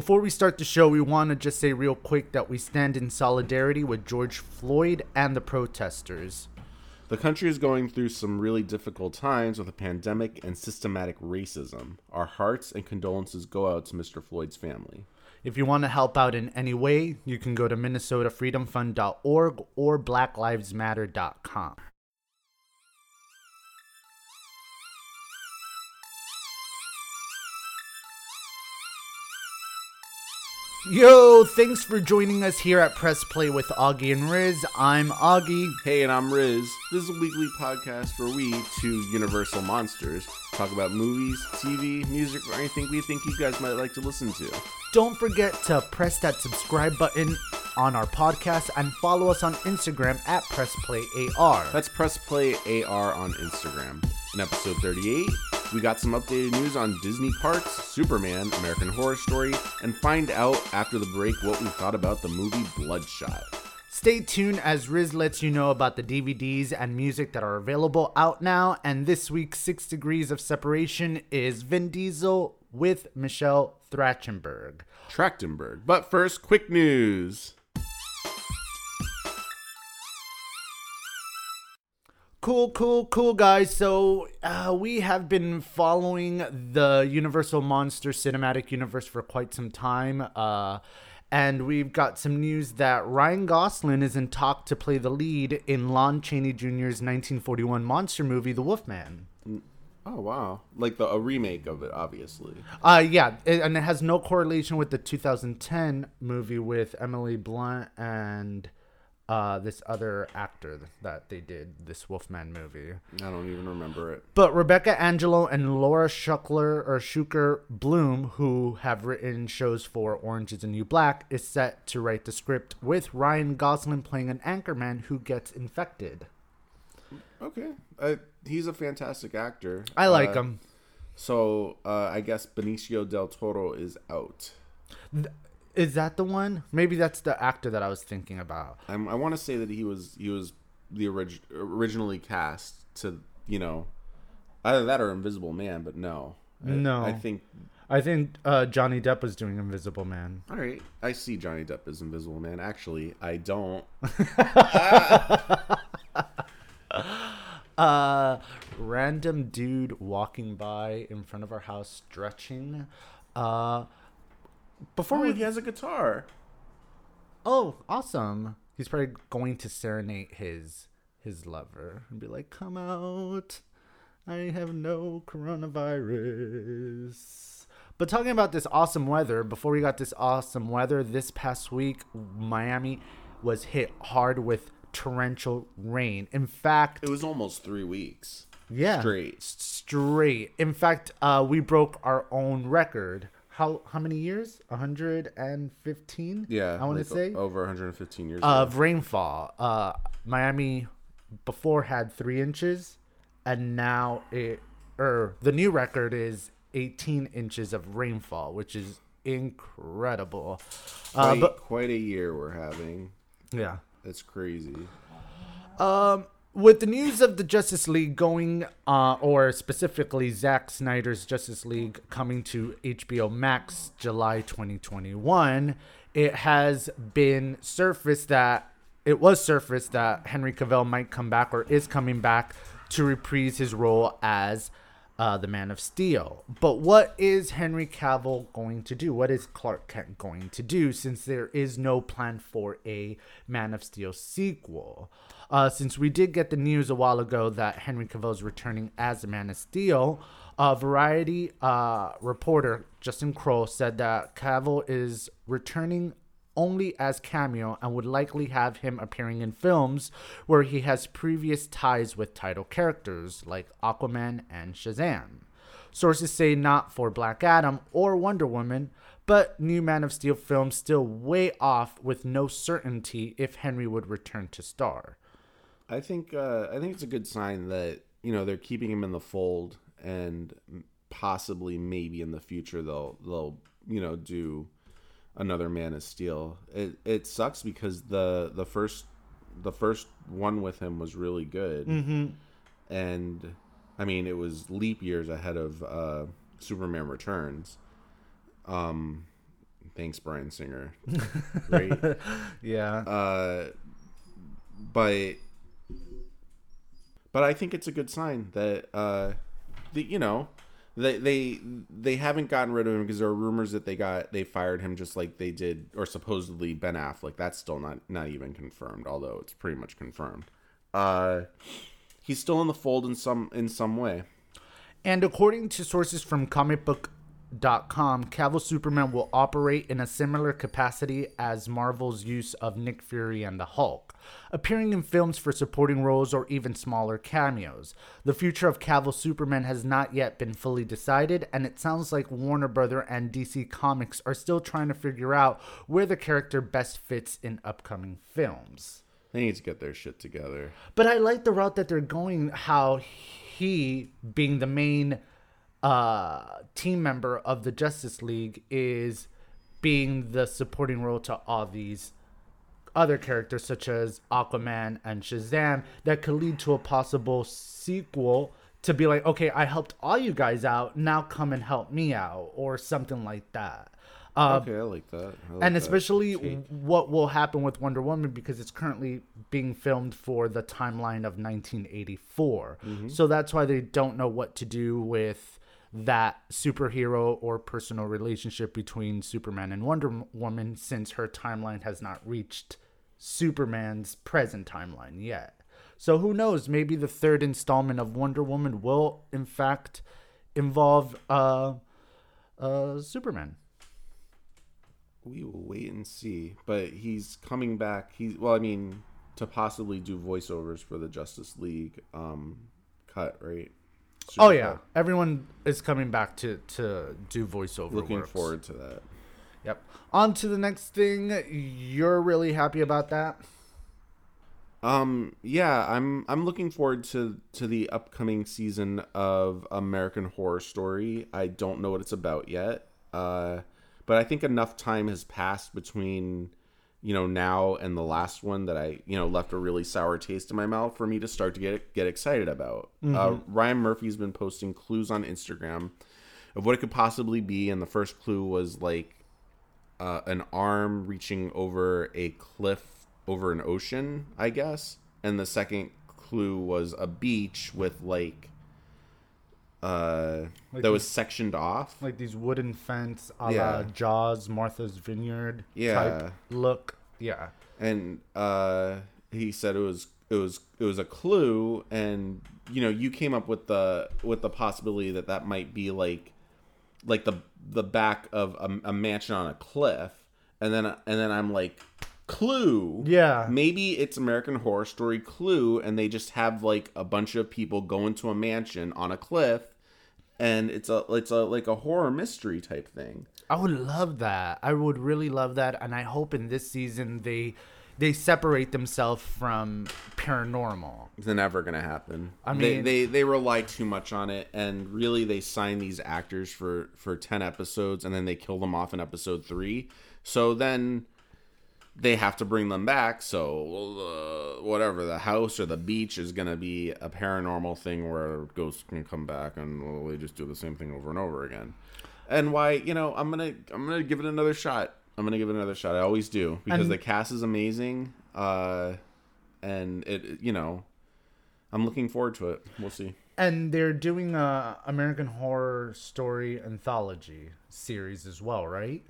Before we start the show, we want to just say real quick that we stand in solidarity with George Floyd and the protesters. The country is going through some really difficult times with a pandemic and systematic racism. Our hearts and condolences go out to Mr. Floyd's family. If you want to help out in any way, you can go to minnesotafreedomfund.org or blacklivesmatter.com. Yo, thanks for joining us here at Press Play with Augie and Riz. I'm Augie. Hey, and I'm Riz. This is a weekly podcast where we, two Universal monsters, talk about movies, TV, music, or anything we think you guys might like to listen to. Don't forget to press that subscribe button on our podcast and follow us on Instagram at PressPlayAR. That's Press Play AR on Instagram. In episode 38, we got some updated news on Disney Parks, Superman, American Horror Story, and find out after the break what we thought about the movie Bloodshot. Stay tuned as Riz lets you know about the DVDs and music that are available out now. And this week's Six Degrees of Separation is Vin Diesel with Michelle Trachtenberg. Trachtenberg. But first, quick news. Cool, cool, cool, guys. So, uh, we have been following the Universal Monster Cinematic Universe for quite some time. Uh, and we've got some news that Ryan Gosling is in talk to play the lead in Lon Chaney Jr.'s 1941 monster movie, The Wolfman. Oh wow! Like the a remake of it, obviously. Uh, yeah, it, and it has no correlation with the 2010 movie with Emily Blunt and uh, this other actor that they did this Wolfman movie. I don't even remember it. But Rebecca Angelo and Laura Schuckler or Schuker Blum, who have written shows for Orange is the New Black, is set to write the script with Ryan Gosling playing an anchorman who gets infected. Okay, uh, he's a fantastic actor. I like Uh, him. So uh, I guess Benicio del Toro is out. Is that the one? Maybe that's the actor that I was thinking about. I'm, I want to say that he was he was the orig- originally cast to you know either that or Invisible Man, but no, I- No. I think I think uh, Johnny Depp was doing Invisible Man. all right. I see Johnny Depp as Invisible Man. Actually, I don't. uh random dude walking by in front of our house stretching uh before Oh, we he has a guitar. oh awesome. He's probably going to serenade his his lover and be like come out. I have no coronavirus. But talking about this awesome weather before we got this awesome weather this past week miami was hit hard with torrential rain. In fact It was almost three weeks. yeah. Straight. Straight. In fact uh we broke our own record how how many years 115 Yeah, i want to say over 115 years. of ago. rainfall uh miami before had three inches and now it or the new record is 18 inches of rainfall which is incredible uh quite, but quite a year we're having. yeah It's crazy. Um, with the news of the Justice League going, uh, or specifically Zack Snyder's Justice League coming to HBO Max July 2021, it has been surfaced that it was surfaced that Henry Cavill might come back or is coming back to reprise his role as uh, the Man of Steel. But what is Henry Cavill going to do? What is Clark Kent going to do since there is no plan for a Man of Steel sequel? Uh, since we did get the news a while ago that Henry Cavill is returning as the Man of Steel, a Variety uh, reporter Justin Kroll said that Cavill is returning only as cameo and would likely have him appearing in films where he has previous ties with title characters like Aquaman and Shazam. Sources say not for Black Adam or Wonder Woman, but new Man of Steel films still way off with no certainty if Henry would return to star. I think uh, I think it's a good sign that you know they're keeping him in the fold, and possibly maybe in the future they'll they'll you know do another Man of Steel. It it sucks because the the first the first one with him was really good, Mm-hmm. and I mean it was leap years ahead of uh, Superman Returns. Um, thanks Bryan Singer, right? Yeah. uh, but but I think it's a good sign that uh, the, you know they they they haven't gotten rid of him because there are rumors that they got they fired him just like they did or supposedly Ben Affleck. That's still not not even confirmed, although it's pretty much confirmed. Uh, he's still in the fold in some in some way. And according to sources from comicbook.com, Cavill Superman will operate in a similar capacity as Marvel's use of Nick Fury and the Hulk, appearing in films for supporting roles or even smaller cameos. The future of Cavill Superman has not yet been fully decided, and it sounds like Warner Brother and DC Comics are still trying to figure out where the character best fits in upcoming films. They need to get their shit together. But I like the route that they're going. How he, being the main uh, team member of the Justice League, is being the supporting role to all these other characters, such as Aquaman and Shazam, that could lead to a possible sequel. To be like, okay, I helped all you guys out. Now come and help me out, or something like that. Uh, okay, I like that. I like and especially take. what will happen with Wonder Woman because it's currently being filmed for the timeline of 1984. So that's why they don't know what to do with that superhero or personal relationship between Superman and Wonder Woman since her timeline has not reached Superman's present timeline yet. So who knows? Maybe the third installment of Wonder Woman will, in fact, involve uh, uh, Superman. we will wait and see. But he's coming back. He's well, I mean, to possibly do voiceovers for the Justice League um, cut, right? Oh yeah, cut. everyone is coming back to to do voiceover. looking works. forward to that. Yep. On to the next thing. You're really happy about that. Um, yeah, I'm I'm looking forward to to the upcoming season of American Horror Story. I don't know what it's about yet, uh, but I think enough time has passed between you know now and the last one that I you know left a really sour taste in my mouth for me to start to get get excited about. Uh, Ryan Murphy's been posting clues on Instagram of what it could possibly be, and the first clue was like uh, an arm reaching over a cliff over an ocean, I guess. And the second clue was a beach with like uh Like that was sectioned off. Like these wooden fence, a la Jaws, Martha's Vineyard Yeah. type look. Yeah. and uh he said it was it was it was a clue and you know you came up with the with the possibility that that might be like like the the back of a, a mansion on a cliff and then and then i'm like clue Yeah. maybe it's american horror story clue and they just have like a bunch of people go into a mansion on a cliff and it's a it's a like a horror mystery type thing I would love that. I would really love that, and I hope in this season they they separate themselves from paranormal. It's never gonna happen. I they, mean- they they rely too much on it, and really they sign these actors for for ten episodes, and then they kill them off in episode three. So then they have to bring them back. So uh, whatever the house or the beach is gonna be a paranormal thing where ghosts can come back, and they just do the same thing over and over again. And why you know I'm gonna I'm gonna give it another shot. I'm gonna give it another shot. I always do because And- the cast is amazing. Uh, and it you know I'm looking forward to it. We'll see. And they're doing a American Horror Story anthology series as well, right?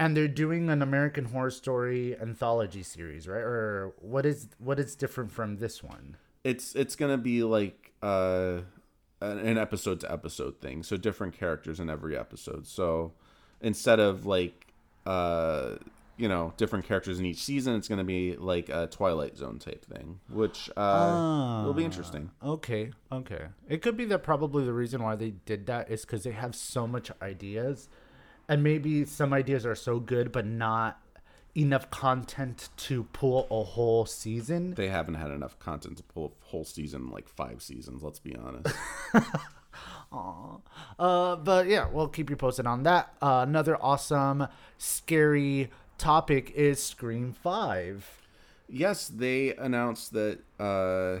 And they're doing an American Horror Story anthology series, right? Or what is what is different from this one? It's it's gonna be like uh an episode to episode thing. So different characters in every episode. So instead of like uh you know different characters in each season, it's gonna be like a Twilight Zone type thing, which uh will be interesting. Okay, okay. It could be that probably the reason why they did that is because they have so much ideas, and maybe some ideas are so good, but not enough content to pull a whole season. They haven't had enough content to pull a whole season, like five seasons. Let's be honest. Uh, but yeah, we'll keep you posted on that. Uh, another awesome, scary topic is Scream Five. Yes, they announced that uh,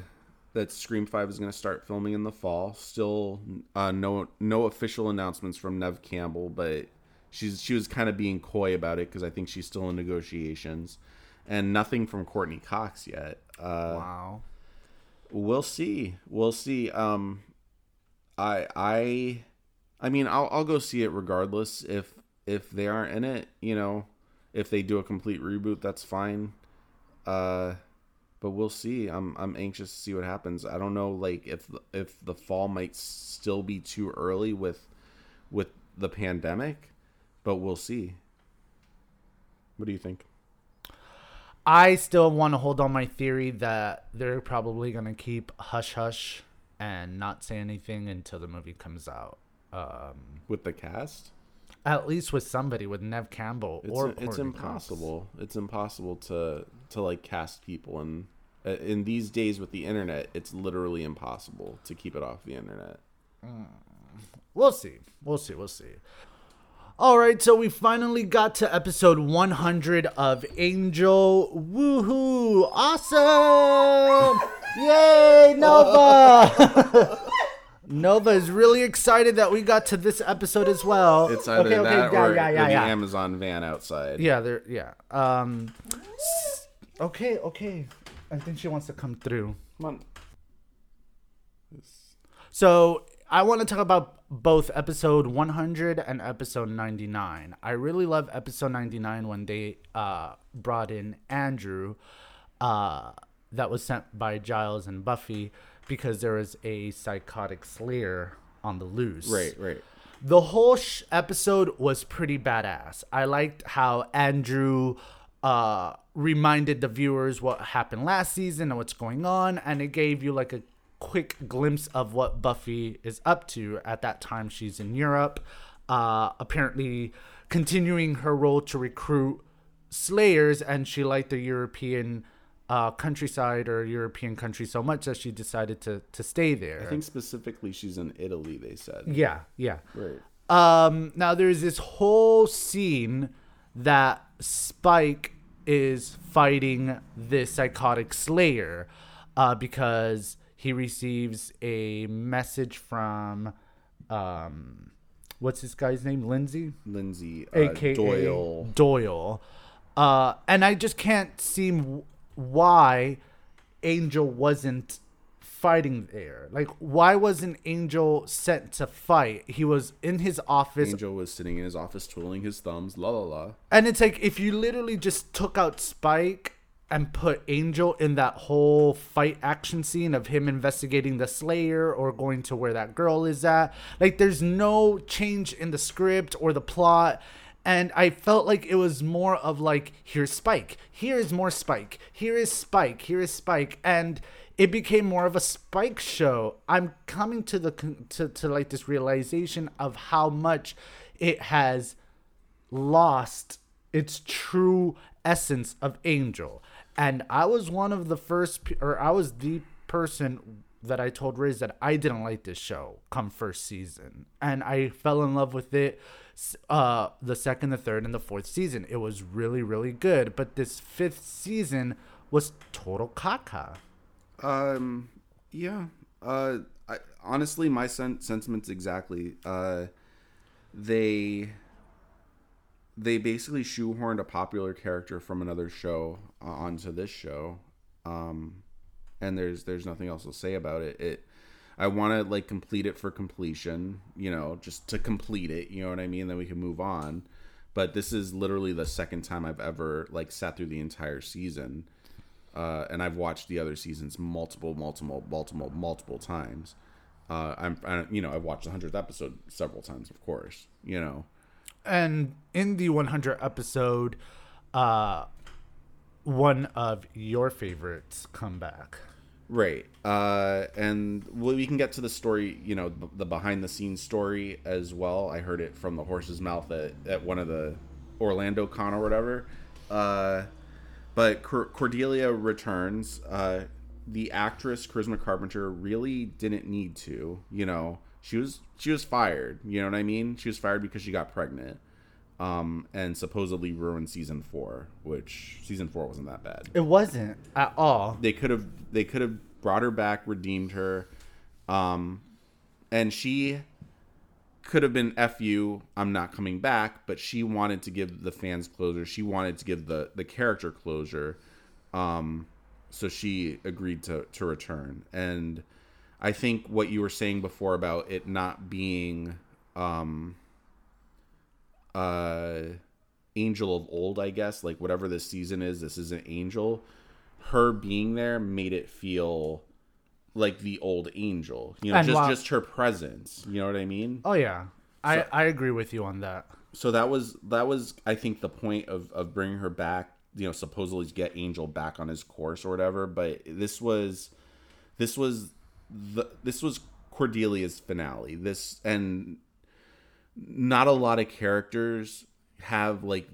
that Scream Five is going to start filming in the fall. Still, uh, no no official announcements from Nev Campbell, but she's she was kind of being coy about it because I think she's still in negotiations, and nothing from Courtney Cox yet. Uh, Wow. We'll see. We'll see. Um, I I I mean I'll I'll go see it regardless if if they aren't in it. You know, if they do a complete reboot, that's fine. Uh, but we'll see. I'm I'm anxious to see what happens. I don't know like if if the fall might still be too early with with the pandemic, but we'll see. What do you think? I still want to hold on my theory that they're probably gonna keep hush hush and not say anything until the movie comes out. Um, With the cast? at least with somebody with Nev Campbell It's or it's Courtney Cox. impossible. It's impossible to to like cast people and uh, in these days with the internet, it's literally impossible to keep it off the internet. We'll see. We'll see. We'll see. All right, so we finally got to episode 100 of Angel. Woohoo! Awesome! Yay, Nova! Nova is really excited that we got to this episode as well. It's either Okay, okay, that yeah, or, yeah, yeah, the. Amazon van outside. Yeah, there. Yeah. Um. s- Okay, okay. I think she wants to come through. Come on. So I want to talk about both episode 100 and episode 99. I really love episode 99 when they uh, brought in Andrew, uh, that was sent by Giles and Buffy because there was a psychotic slayer on the loose. Right, right. The whole sh- episode was pretty badass. I liked how Andrew uh, reminded the viewers what happened last season and what's going on, and it gave you like a quick glimpse of what Buffy is up to. At that time, she's in Europe, uh, apparently continuing her role to recruit Slayers, and she liked the European. Uh, countryside or European country so much that she decided to to stay there. I think specifically she's in Italy, they said. yeah, yeah. Right. Um, now there's this whole scene that Spike is fighting this psychotic slayer uh, because he receives a message from um, what's this guy's name? Lindsay, Lindsay uh, aka Doyle. Doyle. Uh, and I just can't see why Angel wasn't fighting there. Like, why wasn't Angel sent to fight? He was in his office Angel was sitting in his office twiddling his thumbs, la la la. And it's like if you literally just took out Spike and put Angel in that whole fight action scene of him investigating the Slayer or going to where that girl is at, like there's no change in the script or the plot. And I felt like it was more of like, here's Spike, here's more Spike, here is Spike, here is Spike, and it became more of a Spike show. I'm coming to the to, to like this realization of how much it has lost its true essence of Angel. And I was one of the first, or I was the person that I told Riz that I didn't like this show come first season. And I fell in love with it uh, the second, the third, and the fourth season. It was really, really good. But this fifth season was total caca. Um, yeah. Uh, I, honestly, my sen- sentiments exactly. Uh, they they basically shoehorned a popular character from another show uh, onto this show, um, and there's there's nothing else to say about it. It I want to like complete it for completion, you know, just to complete it. You know what I mean? Then we can move on. But this is literally the second time I've ever like sat through the entire season uh, and I've watched the other seasons multiple, multiple, multiple, multiple times. Uh, I'm, I, you know, I've watched the hundredth episode several times, of course. You know, And in the 100 episode, uh, one of your favorites come back. right? Uh, and we can get to the story, you know, the, behind the scenes story as well. I heard it from the horse's mouth at, at one of the Orlando Con or whatever. Uh, but Cor- Cordelia returns. Uh, the actress Charisma Carpenter really didn't need to. You know, she was she was fired. You know what I mean? She was fired because she got pregnant, um, and supposedly ruined season four. Which season four wasn't that bad. It wasn't at all. They could have they could have brought her back, redeemed her, um, and she could have been "f you," I'm not coming back, but she wanted to give the fans closure. She wanted to give the the character closure, um, so she agreed to to return. And I think what you were saying before about it not being, um, uh, Angel of old, I guess, like whatever this season is, this is an Angel. Her being there made it feel like the old angel. You know, And just while- just her presence. You know what I mean? Oh yeah, I I agree with you on that. So that was that was I think the point of of bringing her back. You know, supposedly to get Angel back on his course or whatever. But this was this was the this was Cordelia's finale. This and not a lot of characters have like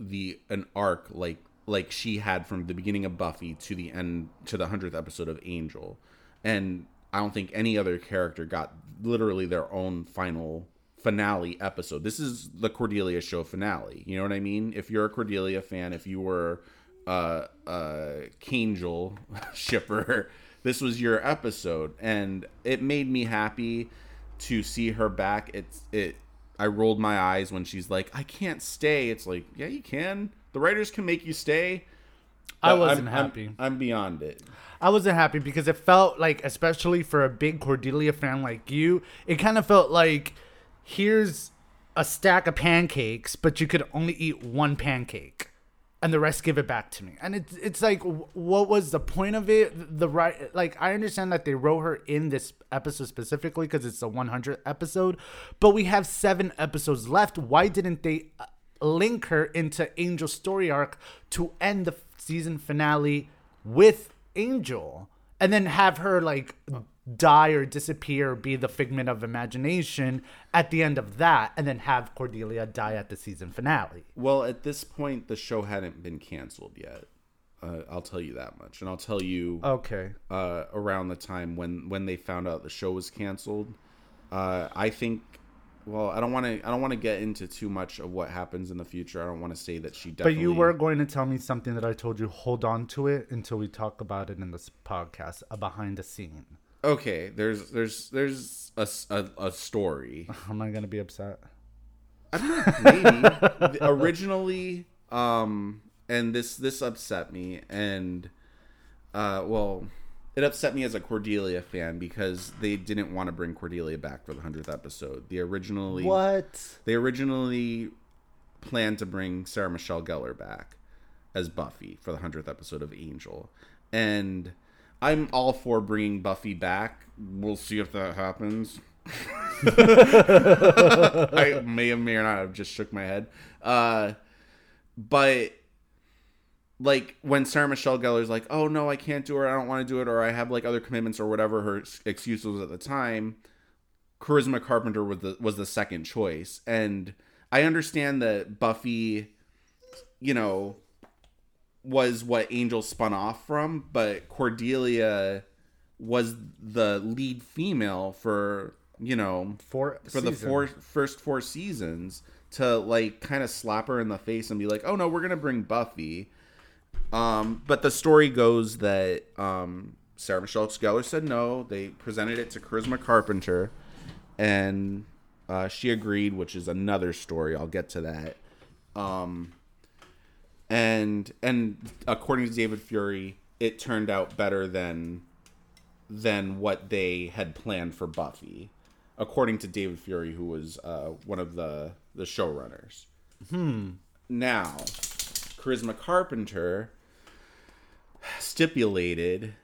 the an arc like like she had from the beginning of Buffy to the end to the hundredth episode of Angel, and I don't think any other character got literally their own final finale episode. This is the Cordelia show finale. You know what I mean? If you're a Cordelia fan, if you were uh uh Kangel shipper, this was your episode, and it made me happy to see her back. It's it. I rolled my eyes when she's like, "I can't stay." It's like, yeah, you can. The writers can make you stay. I wasn't I'm- I'm- happy. I'm, beyond it. I wasn't happy because it felt like, especially for a big Cordelia fan like you, it kind of felt like here's a stack of pancakes, but you could only eat one pancake, and the rest give it back to me. And it's it's like, what was the point of it? The right, like I understand that they wrote her in this episode specifically because it's the 100th episode, but we have seven episodes left. Why didn't they? uh, link her into Angel's story arc to end the season finale with Angel and then have her like die or disappear or be the figment of imagination at the end of that and then have Cordelia die at the season finale. Well, at this point, the show hadn't been canceled yet. Uh, I'll tell you that much, and I'll tell you Okay. uh, around the time when when they found out the show was canceled. Uh, I think. Well, I don't want to. I don't want to get into too much of what happens in the future. I don't want to say that she But you were going to tell me something that I told you hold on to it until we talk about it in this podcast, a behind the scene. Okay. There's there's there's a a story. I'm I going to be upset? I don't know. Maybe originally um and this this upset me and uh well it upset me as a cordelia fan because they didn't want to bring cordelia back for the 100th episode they originally What? they originally planned to bring sarah michelle gellar back as buffy for the 100th episode of angel and i'm all for bringing buffy back we'll see if that happens I may or may not have just shook my head. Uh, but like when Sarah Michelle Gellar's like, "Oh no, I can't do it. I don't want to do it, or I have like other commitments, or whatever her excuse was at the time." Charisma Carpenter was the was the second choice, and I understand that Buffy, you know, was what Angel spun off from, but Cordelia was the lead female for you know For, for the four first four seasons to like kind of slap her in the face and be like, "Oh no, we're gonna bring Buffy." Um, but the story goes that um, Sarah Michelle Gellar said no. They presented it to Charisma Carpenter, and uh, she agreed, which is another story. I'll get to that. Um, and and according to David Fury, it turned out better than than what they had planned for Buffy, according to David Fury, who was uh, one of the the showrunners. Hmm. Now, Charisma Carpenter stipulated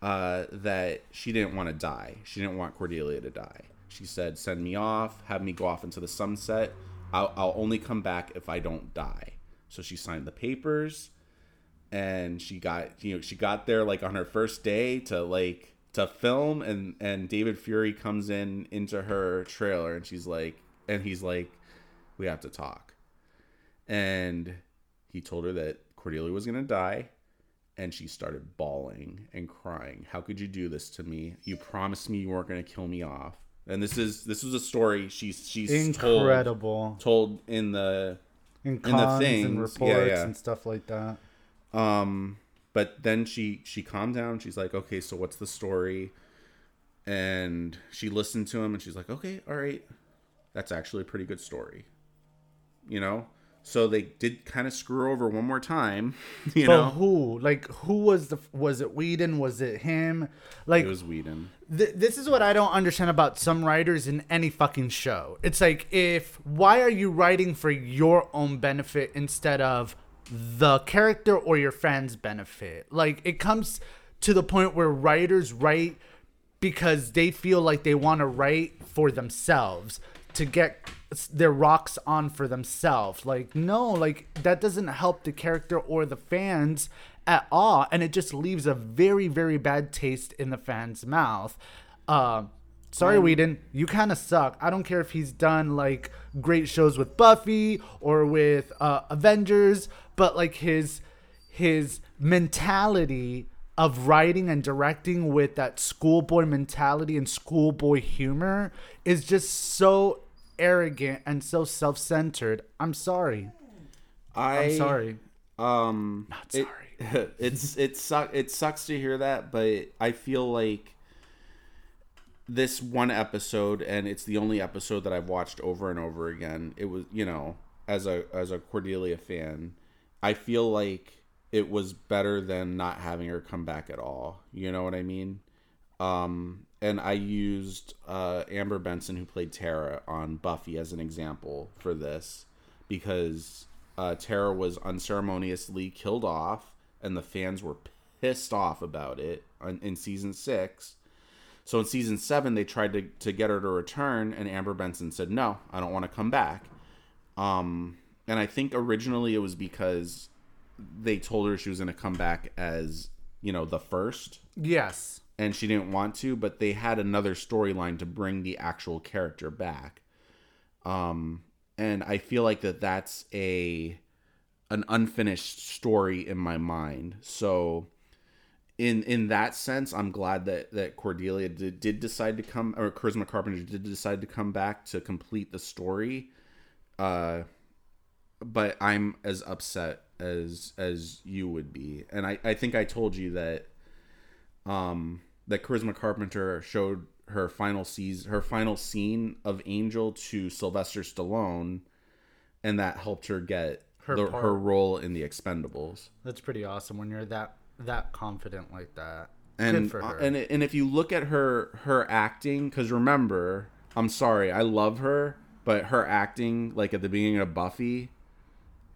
uh, that she didn't want to die. She didn't want Cordelia to die. She said, "Send me off. Have me go off into the sunset. I'll, I'll only come back if I don't die." So she signed the papers and she got you know she got there like on her first day to like to film and and David Fury comes in into her trailer and she's like and he's like we have to talk. And he told her that Cordelia was going to die and she started bawling and crying. How could you do this to me? You promised me you weren't going to kill me off. And this is this was a story she's she's told, Incredible. told in the In the cons and things, yeah, reports yeah. and stuff like that. Um, but then she she calmed down. She's like, okay, so what's the story? And she listened to him, and she's like, okay, all right, that's actually a pretty good story. You know? So they did kind of screw over one more time, you But know. who? Like, who was the? Was it Whedon? Was it him? Like, It was Whedon. th- this is what I don't understand about some writers in any fucking show. It's like, if why are you writing for your own benefit instead of the character or your fans' benefit? Like, it comes to the point where writers write because they feel like they want to write for themselves to get their rocks on for themselves. Like, no, like that doesn't help the character or the fans at all, and it just leaves a very, very bad taste in the fans' mouth. Uh, sorry, Whedon, you kind of suck. I don't care if he's done like great shows with Buffy or with uh, Avengers, but like his his mentality of writing and directing with that schoolboy mentality and schoolboy humor is just so arrogant and so self-centered. I'm sorry. I I'm sorry. Um, Not it- sorry. it's it suck it sucks to hear that, but I feel like this one episode, and it's the only episode that I've watched over and over again. It was you know as a as a Cordelia fan, I feel like it was better than not having her come back at all. You know what I mean? Um, and I used uh, Amber Benson, who played Tara on Buffy, as an example for this because uh, Tara was unceremoniously killed off, and the fans were pissed off about it on, in season six. So in season seven, they tried to, to get her to return, and Amber Benson said, "No, I don't want to come back." Um, and I think originally it was because they told her she was going to come back as you know the first Yes. And she didn't want to, but they had another storyline to bring the actual character back. Um, and I feel like that that's a an unfinished story in my mind. So in in that sense, I'm glad that that Cordelia did, did decide to come or Charisma Carpenter did decide to come back to complete the story. Uh but I'm as upset as as you would be. And I, I think I told you that um that Charisma Carpenter showed her final season her final scene of Angel to Sylvester Stallone and that helped her get Her part. her role in the Expendables. That's pretty awesome when you're that that confident like that. And Good for her. and and if you look at her her acting cuz remember, I'm sorry, I love her, but her acting like at the beginning of Buffy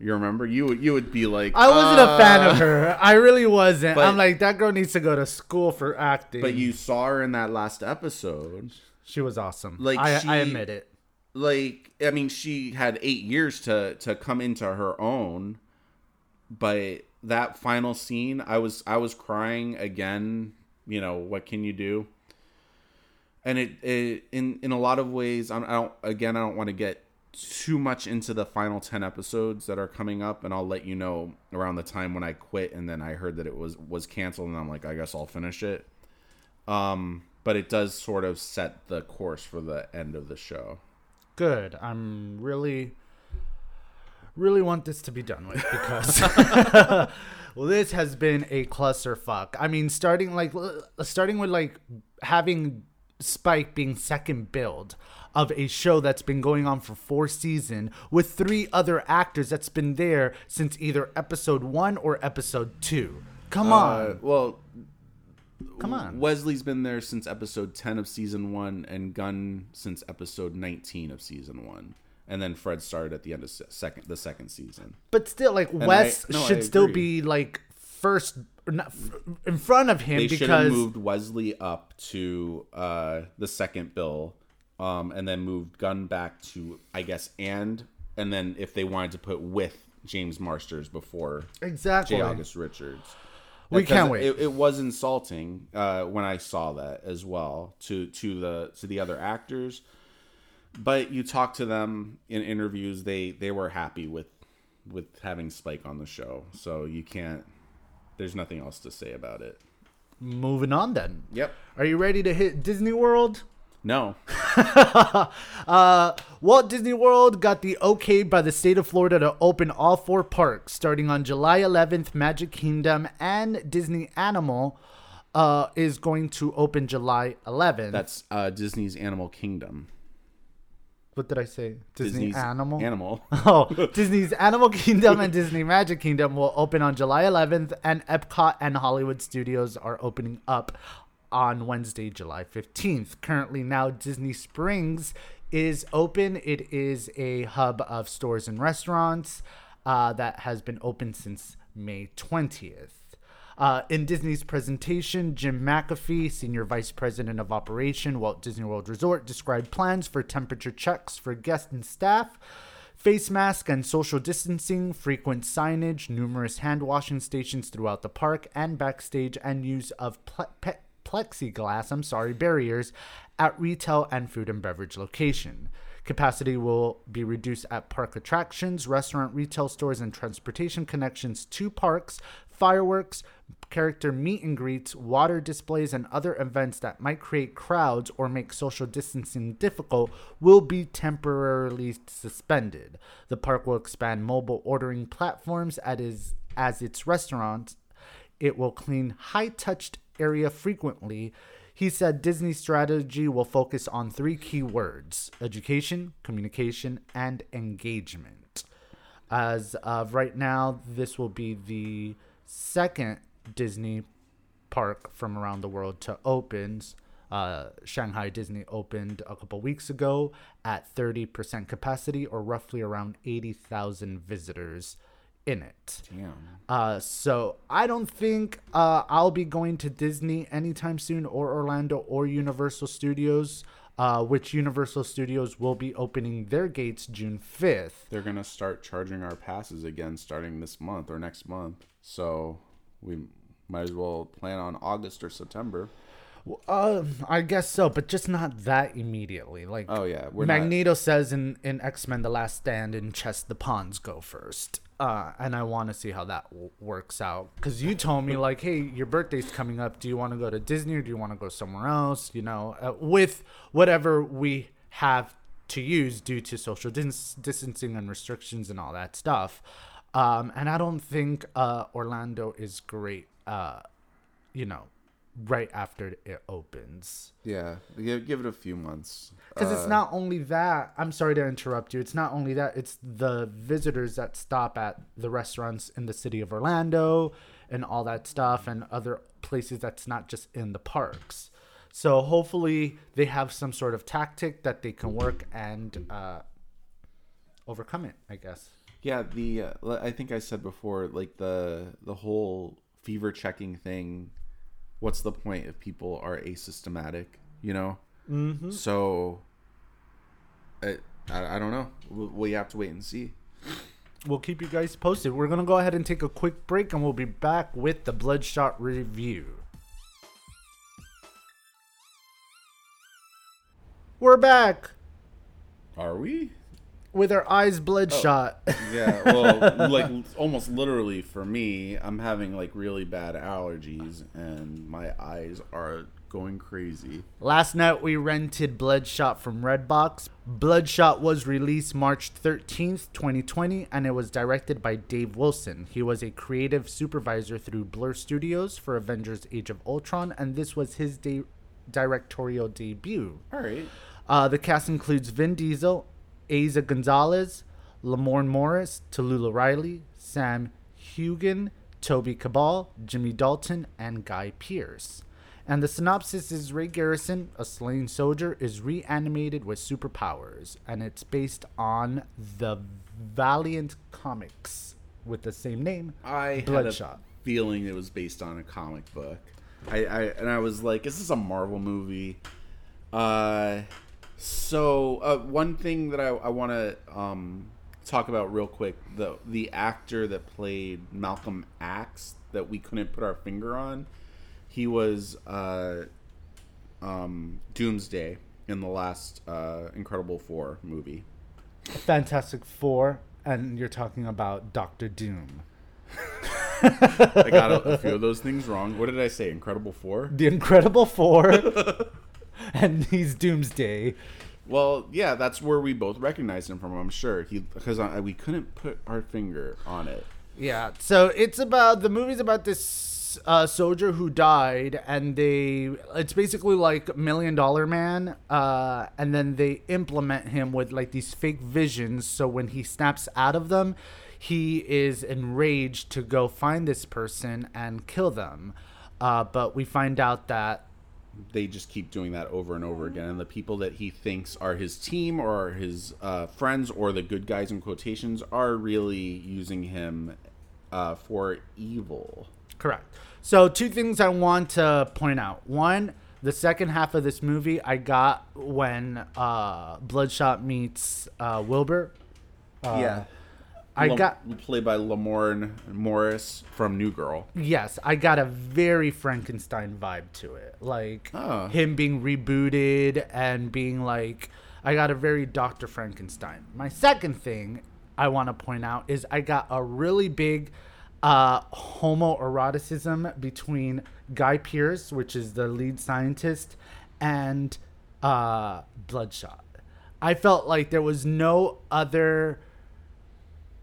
you remember? You would you would be like I wasn't a fan "Uh," of her. I really wasn't. But- I'm like that girl needs to go to school for acting. But you saw her in that last episode. she was awesome. Like, I, I admit it. like I mean she had 8 years to to come into her own but that final scene I was I was crying again you know what can you do and it, it in in a lot of ways I'm, I don't again I don't want to get too much into the final 10 episodes that are coming up and I'll let you know around the time when I quit and then I heard that it was was canceled and I'm like I guess I'll finish it um but it does sort of set the course for the end of the show Good. I'm really, really want this to be done with because, well, this has been a clusterfuck. I mean, starting like starting with like having Spike being second build of a show that's been going on for four seasons with three other actors that's been there since either episode one or episode two. Come on, Uh, well, come on. Wesley's been there since episode 10 of season 1 and Gunn since episode 19 of season 1. And then Fred started at the end of second the second season. But still, like Wes I- no, should still be like first not, in front of him They should have moved Wesley up to uh, the second bill um, and then moved Gunn back to I guess and and then if they wanted to put with James Marsters before exactly. J. August Richards. We Because can't wait. It, it was insulting uh, when I saw that as well to to the to the other actors. But you talk to them in interviews, they they were happy with with having Spike on the show. So you can't. There's nothing else to say about it. Moving on then. Yep. Are you ready to hit Disney World? No. Uh, Walt Disney World got the okay by the state of Florida to open all four parks starting on July 11th. Magic Kingdom and Disney Animal uh, is going to open July 11th. That's uh, Disney's Animal Kingdom. What did I say? Disney Disney's Animal. Animal. Oh, Disney's Animal Kingdom and Disney Magic Kingdom will open on July 11th, and Epcot and Hollywood Studios are opening up on Wednesday, July 15th. Currently, now Disney Springs is open. It is a hub of stores and restaurants uh, that has been open since May 20th. Uh, in Disney's presentation, Jim MacPhee, Senior Vice President of Operation, Walt Disney World Resort, described plans for temperature checks for guests and staff, face mask and social distancing, frequent signage, numerous hand washing stations throughout the park and backstage, and use of ple- pe- plexiglass, I'm sorry, barriers at retail and food and beverage location. Capacity will be reduced at park attractions, restaurant, retail stores, and transportation connections to parks, fireworks, character meet and greets, water displays, and other events that might create crowds or make social distancing difficult will be temporarily suspended. The park will expand mobile ordering platforms as, as its restaurants. It will clean high touched area frequently. He said Disney's strategy will focus on three key words education, communication, and engagement. As of right now, this will be the second Disney park from around the world to open. Uh, Shanghai Disney opened a couple weeks ago at 30% capacity, or roughly around 80,000 visitors in it. Damn. Uh, so I don't think uh, I'll be going to Disney anytime soon, or Orlando, or Universal Studios. Uh, which Universal Studios will be opening their gates June 5th. They're gonna start charging our passes again starting this month or next month. So we might as well plan on August or September. Uh, I guess so, but just not that immediately. Like, Oh yeah, we're not. Magneto says in, in X Men: The Last Stand, in chess, the pawns go first. Uh, and I want to see how that w- works out. Because you told me, like, hey, your birthday's coming up. Do you want to go to Disney or do you want to go somewhere else? You know, uh, with whatever we have to use due to social dis- distancing and restrictions and all that stuff. Um, and I don't think uh, Orlando is great, uh, you know, right after it opens. Yeah, give, give it a few months. Because Uh, it's not only that. I'm sorry to interrupt you. It's not only that. It's the visitors that stop at the restaurants in the city of Orlando and all that stuff, and other places that's not just in the parks. So hopefully they have some sort of tactic that they can work and uh, overcome it. I guess. Yeah, the uh, I think I said before, like the the whole fever checking thing. What's the point if people are asymptomatic? You know. Mm-hmm. So. I, I I don't know. We, we have to wait and see. We'll keep you guys posted. We're gonna go ahead and take a quick break, and we'll be back with the Bloodshot review. We're back Are we? With our eyes bloodshot. Yeah. Well, like almost literally for me, I'm having like really bad allergies, and my eyes are going crazy. Last night we rented Bloodshot from Redbox. Bloodshot was released March 13th, 2020, and it was directed by Dave Wilson. He was a creative supervisor through Blur Studios for Avengers Age of Ultron, and this was his de- directorial debut. All right. Uh, the cast includes Vin Diesel, Eiza Gonzalez, Lamorne Morris, Talulah Riley, Sam Heughan, Toby Kebbell, Jimmy Dalton, and Guy Pearce. And the synopsis is Ray Garrison, a slain soldier, is reanimated with superpowers, and it's based on the Valiant comics with the same name. I Bloodshot. had a feeling it was based on a comic book. I, I and I was like, is this a Marvel movie? Uh, so uh, one thing that I, I want to um talk about real quick the the actor that played Malcolm Axe that we couldn't put our finger on, he was uh um Doomsday in the last uh Incredible Four movie. Fantastic Four, and you're talking about Doctor Doom. I got a, a few of those things wrong. What did I say? Incredible Four? The Incredible Four, and he's Doomsday. Well, yeah, that's where we both recognized him from. I'm sure he because I, we couldn't put our finger on it. Yeah, so it's about the movie's about this this uh, soldier who died, and they it's basically like Million Dollar Man, uh, and then they implement him with like these fake visions. So when he snaps out of them, he is enraged to go find this person and kill them. Uh, but we find out that they just keep doing that over and over again. And the people that he thinks are his team or his uh, friends or the good guys in quotations are really using him uh, for evil. Correct. So, two things I want to point out. One, the second half of this movie I got when uh, Bloodshot meets uh, Wilbur. yeah. I Lam- got played by Lamorne Morris from New Girl. yes, I got a very Frankenstein vibe to it. Like Oh. him being rebooted and being like I got a very Dr. Frankenstein. My second thing I want to point out is I got a really big uh, homoeroticism between Guy Pearce, which is the lead scientist, and uh, Bloodshot. I felt like there was no other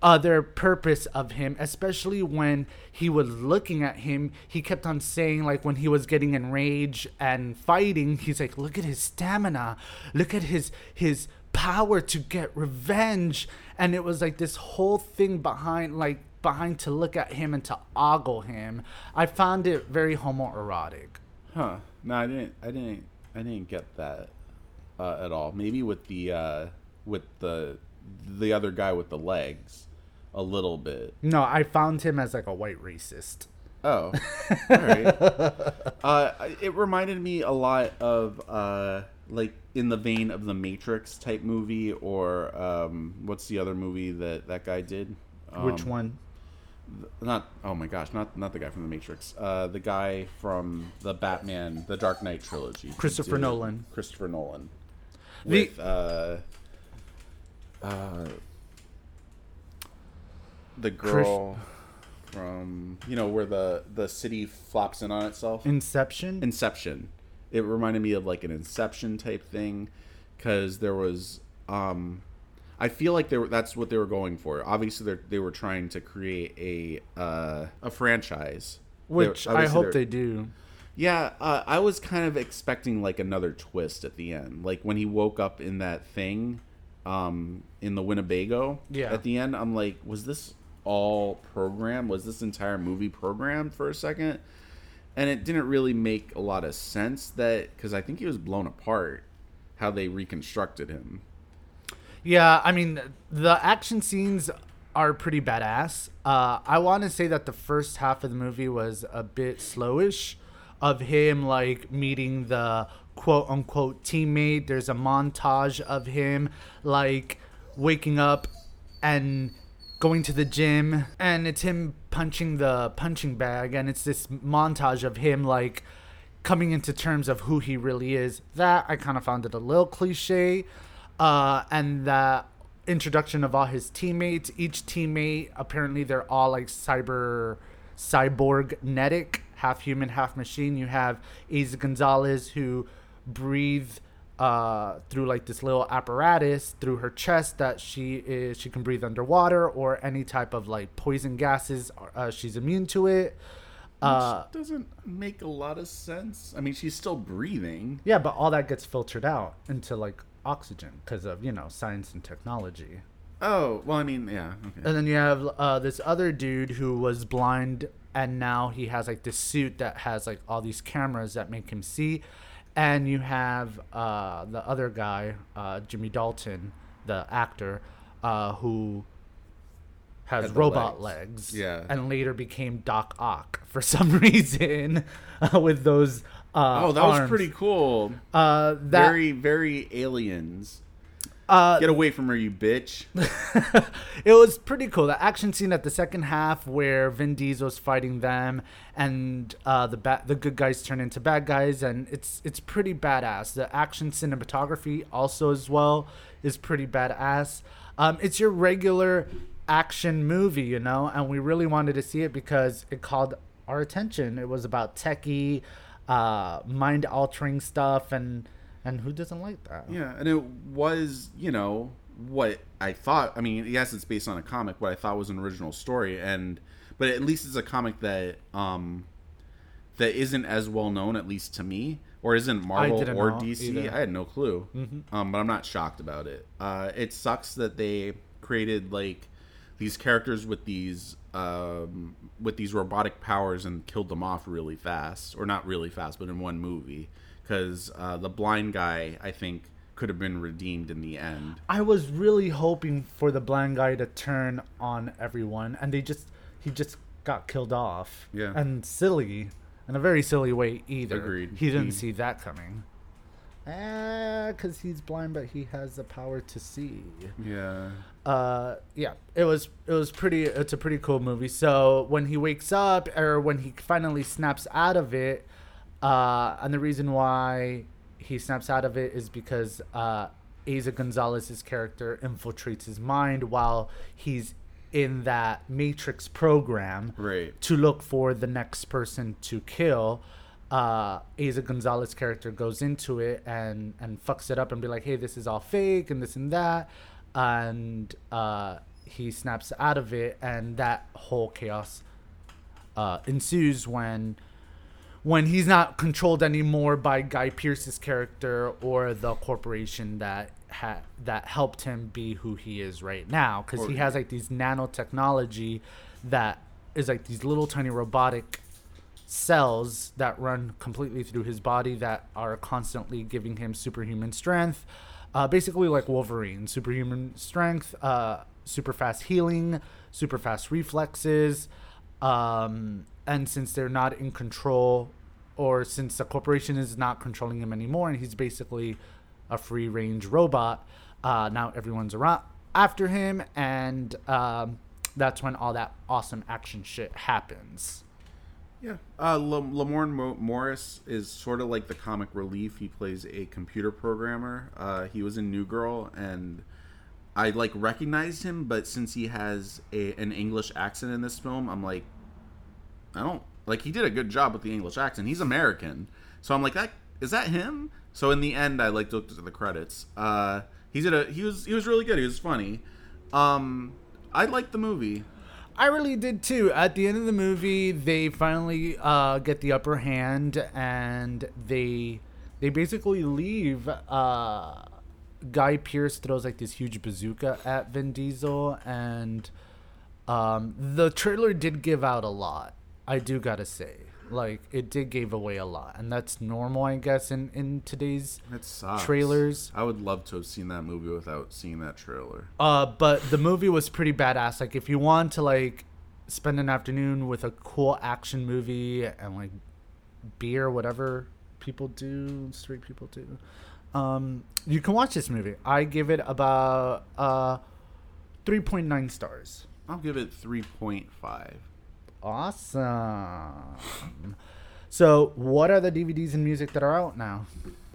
other purpose of him, especially when he was looking at him. He kept on saying, like, when he was getting enraged and fighting, he's like, look at his stamina, look at his his power to get revenge. And it was like this whole thing behind, like, behind to look at him and to ogle him. I found it very homoerotic. Huh. No, I didn't. I didn't. I didn't get that uh, at all. Maybe with the uh, with the the other guy with the legs, a little bit. No, I found him as like a white racist. Oh, all right. Uh, it reminded me a lot of uh, like in the vein of the Matrix type movie, or um, what's the other movie that that guy did? Which Um, one? Not oh my gosh, not not the guy from the Matrix. Uh, the guy from the Batman, the Dark Knight trilogy. Christopher Nolan. Christopher Nolan. The- uh, uh, the girl from you know where the the city flops in on itself. Inception? Inception. It reminded me of like an Inception type thing because there was um I feel like they were that's what they were going for. Obviously they they were trying to create a uh a franchise. Which I hope they do. Yeah, uh, I was kind of expecting like another twist at the end. Like when he woke up in that thing um in the Winnebago Yeah. at the end, I'm like was this all programmed? Was this entire movie programmed for a second? and it didn't really make a lot of sense that because I think he was blown apart how they reconstructed him. Yeah, I mean, the action scenes are pretty badass. Uh, I want to say that the first half of the movie was a bit slowish of him like meeting the quote unquote teammate. There's a montage of him like waking up and going to the gym and it's him punching the punching bag and it's this montage of him like coming into terms of who he really is. That i kind of found it a little cliche uh, and the introduction of all his teammates. Each teammate apparently they're all like cyber cyborg-netic half human half machine. You have Eiza Gonzalez who breathe uh, through like this little apparatus through her chest that she is she can breathe underwater or any type of like poison gases uh, she's immune to it uh, Which doesn't make a lot of sense. I mean, she's still breathing. yeah but all that gets filtered out into like oxygen because of you know science and technology Oh, well, I mean, yeah. Okay. and then you have uh, this other dude who was blind and now he has like this suit that has like all these cameras that make him see and you have uh, the other guy uh, jimmy dalton the actor uh, who has Had the robot legs. legs, Yeah. and later became doc ock for some reason uh, with those uh, oh, that was arms. pretty cool. uh, that very, very aliens. Uh, Get away from her, you bitch. it was pretty cool. The action scene at the second half where Vin Diesel's fighting them and uh, the ba- the good guys turn into bad guys, and it's it's pretty badass. The action cinematography also as well is pretty badass. Um, it's your regular action movie, you know, and we really wanted to see it because it called our attention. It was about techie, uh, mind altering stuff, and and who doesn't like that? Yeah, and it was, you know, what I thought. I mean, yes, it's based on a comic, what I thought was an original story, and but at least it's a comic that um that isn't as well known, at least to me, or isn't Marvel or DC. either. Mm-hmm. I had no clue, um, but I'm not shocked about it. Uh, it sucks that they created like these characters with these um, with these robotic powers and killed them off really fast, or not really fast, but in one movie. Because uh, the blind guy, I think, could have been redeemed in the end. I was really hoping for the blind guy to turn on everyone, and they just he just got killed off. Yeah. and silly, in a very silly way either. Agreed. He didn't He- see that coming. Ah, because he's blind, but he has the power to see. Yeah. uh yeah it was it was pretty it's a pretty cool movie so when he wakes up or when he finally snaps out of it uh and the reason why he snaps out of it is because uh Eiza Gonzalez's character infiltrates his mind while he's in that matrix program Right. to look for the next person to kill. Uh, Eiza Gonzalez character goes into it and and fucks it up and be like, hey, this is all fake and this and that, and uh, he snaps out of it, and that whole chaos uh, ensues when when he's not controlled anymore by Guy Pearce's character or the corporation that ha- that helped him be who he is right now. Because he has like these nanotechnology that is like these little tiny robotic cells that run completely through his body that are constantly giving him superhuman strength. Uh, basically like wolverine superhuman strength uh, super fast healing super fast reflexes um, and since they're not in control or since the corporation is not controlling him anymore and he's basically a free range robot uh, now everyone's around after him and um, that's when all that awesome action shit happens Yeah. Uh, Lamorne Mo- Morris is sort of like the comic relief. He plays a computer programmer. Uh, he was in New Girl, and I like recognized him, but since he has a, an English accent in this film, I'm like, I don't like. He did a good job with the English accent. He's American, so I'm like, that is that him? So in the end, I like looked at the credits. Uh, he did a he was he was really good. He was funny. Um, I liked the movie. I really did too. At the end of the movie, they finally uh, get the upper hand, and they they basically leave. Uh, Guy Pearce throws like this huge bazooka at Vin Diesel, and um, the trailer did give out a lot. I do gotta say, like it did give away a lot, and that's normal, I guess, in in today's trailers. I would love to have seen that movie without seeing that trailer. Uh, but the movie was pretty badass. Like, if you want to like spend an afternoon with a cool action movie and like beer, whatever people do, straight people do, um, you can watch this movie. I give it about uh, three point nine stars. I'll give it 3.5. Awesome. So, what are the DVDs and music that are out now?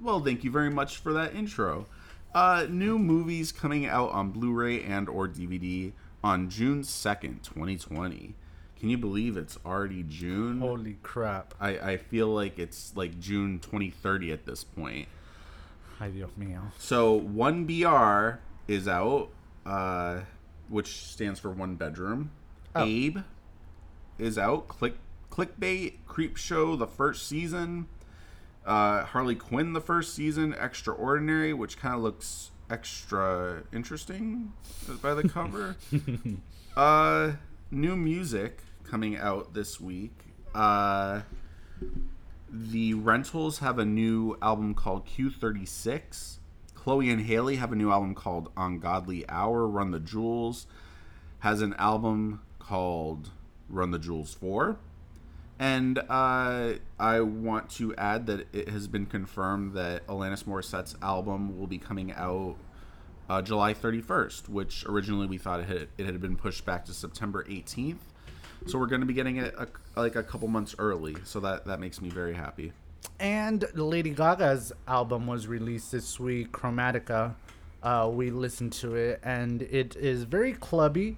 Well, thank you very much for that intro. Uh, new movies coming out on Blu-ray and or DVD on June 2nd, 2020. Can you believe it's already June? Holy crap! I, I feel like it's like June 2030 at this point. Ay Dios mío. So 1BR is out, uh, which stands for one bedroom. Oh. Abe is out. Click clickbait, creep show, the first season. Uh, Harley Quinn, the first season. Extraordinary, which kind of looks extra interesting by the cover. uh, new music coming out this week. Uh, the Rentals have a new album called Q36. Chloe and Halle have a new album called Ungodly Hour. Run the Jewels has an album called Run the Jewels 4. And uh, I want to add that it has been confirmed that Alanis Morissette's album will be coming out uh, July 31st, which originally we thought it had, it had been pushed back to September 18th. So we're going to be getting it a, like a couple months early. So that, that makes me very happy. And Lady Gaga's album was released this week, Chromatica. Uh, we listened to it, and it is very clubby,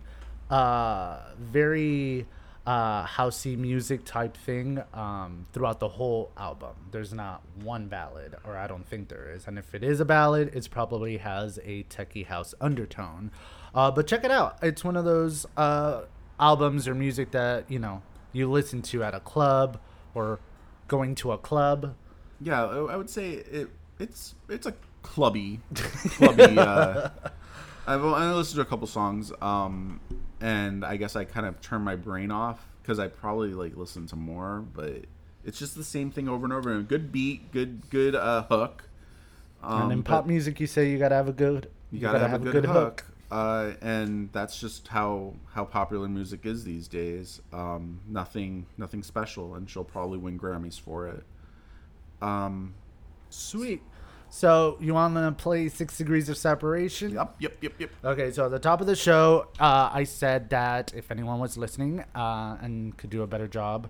uh, very uh, housey music type thing um, throughout the whole album. There's not one ballad, or I don't think there is. And if it is a ballad, it probably has a techie house undertone. Uh, but check it out. It's one of those uh, albums or music that you know you listen to at a club or going to a club. Yeah, I I would say it. It's it's a clubby, clubby. I've only listened to a couple songs, um, and I guess I kind of turn my brain off because I probably like listen to more, but it's just the same thing over and over. And good beat, good good uh, hook. Um, and in pop music, you say you gotta have a good, you gotta, have, a good, hook. Uh, and that's just how how popular music is these days. Um, nothing nothing special, and she'll probably win Grammys for it. Um, Sweet. So you want to play Six Degrees of Separation? yep, yep, yep, yep. Okay, so at the top of the show, uh, I said that if anyone was listening uh, and could do a better job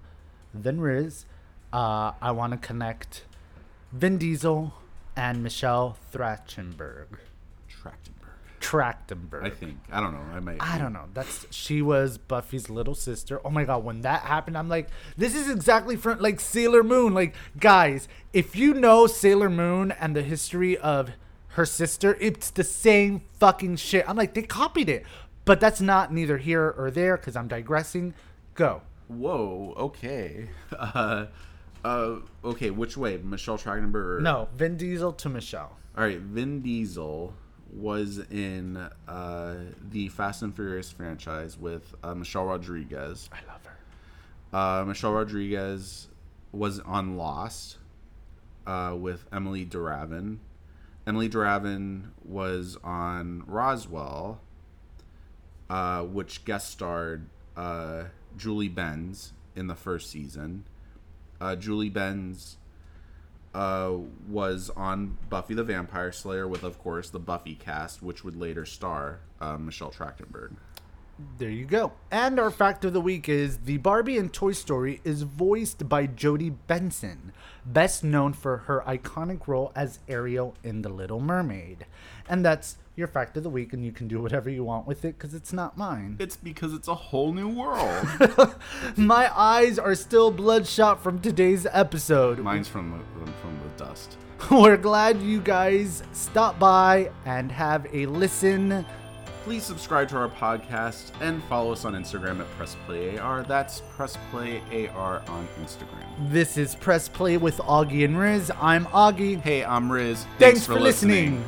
than Riz, uh, I want to connect Vin Diesel and Michelle Trachtenberg. Trachtenberg. Trachtenberg. I think. I don't know. I might. I don't know. That's she was Buffy's little sister. Oh my god, when that happened, I'm like, this is exactly from like Sailor Moon. Like, guys, if you know Sailor Moon and the history of her sister, it's the same fucking shit. I'm like, they copied it. But that's not neither here or there because I'm digressing. Go. Whoa. Okay. Uh, uh, okay. Which way? Michelle Trachtenberg? Or... No, Vin Diesel to Michelle. All right. Vin Diesel was in uh, the Fast and Furious franchise with uh, Michelle Rodriguez. I love her. Uh, Michelle Rodriguez was on Lost uh, with Emily de Ravin. Emily de Ravin was on Roswell, uh, which guest starred uh, Julie Benz in the first season. Uh, Julie Benz uh, was on Buffy the Vampire Slayer with, of course, the Buffy cast, which would later star uh, Michelle Trachtenberg. There you go. And our fact of the week is the Barbie in Toy Story is voiced by Jodi Benson, best known for her iconic role as Ariel in The Little Mermaid. And that's your fact of the week, and you can do whatever you want with it because it's not mine. It's because it's a whole new world. My eyes are still bloodshot from today's episode. Mine's from uh, the, from the dust. We're glad you guys stopped by and have a listen. Please subscribe to our podcast and follow us on Instagram at PressPlayAR. That's PressPlayAR on Instagram. This is Press Play with Augie and Riz. I'm Augie. Hey, I'm Riz. Thanks, for listening.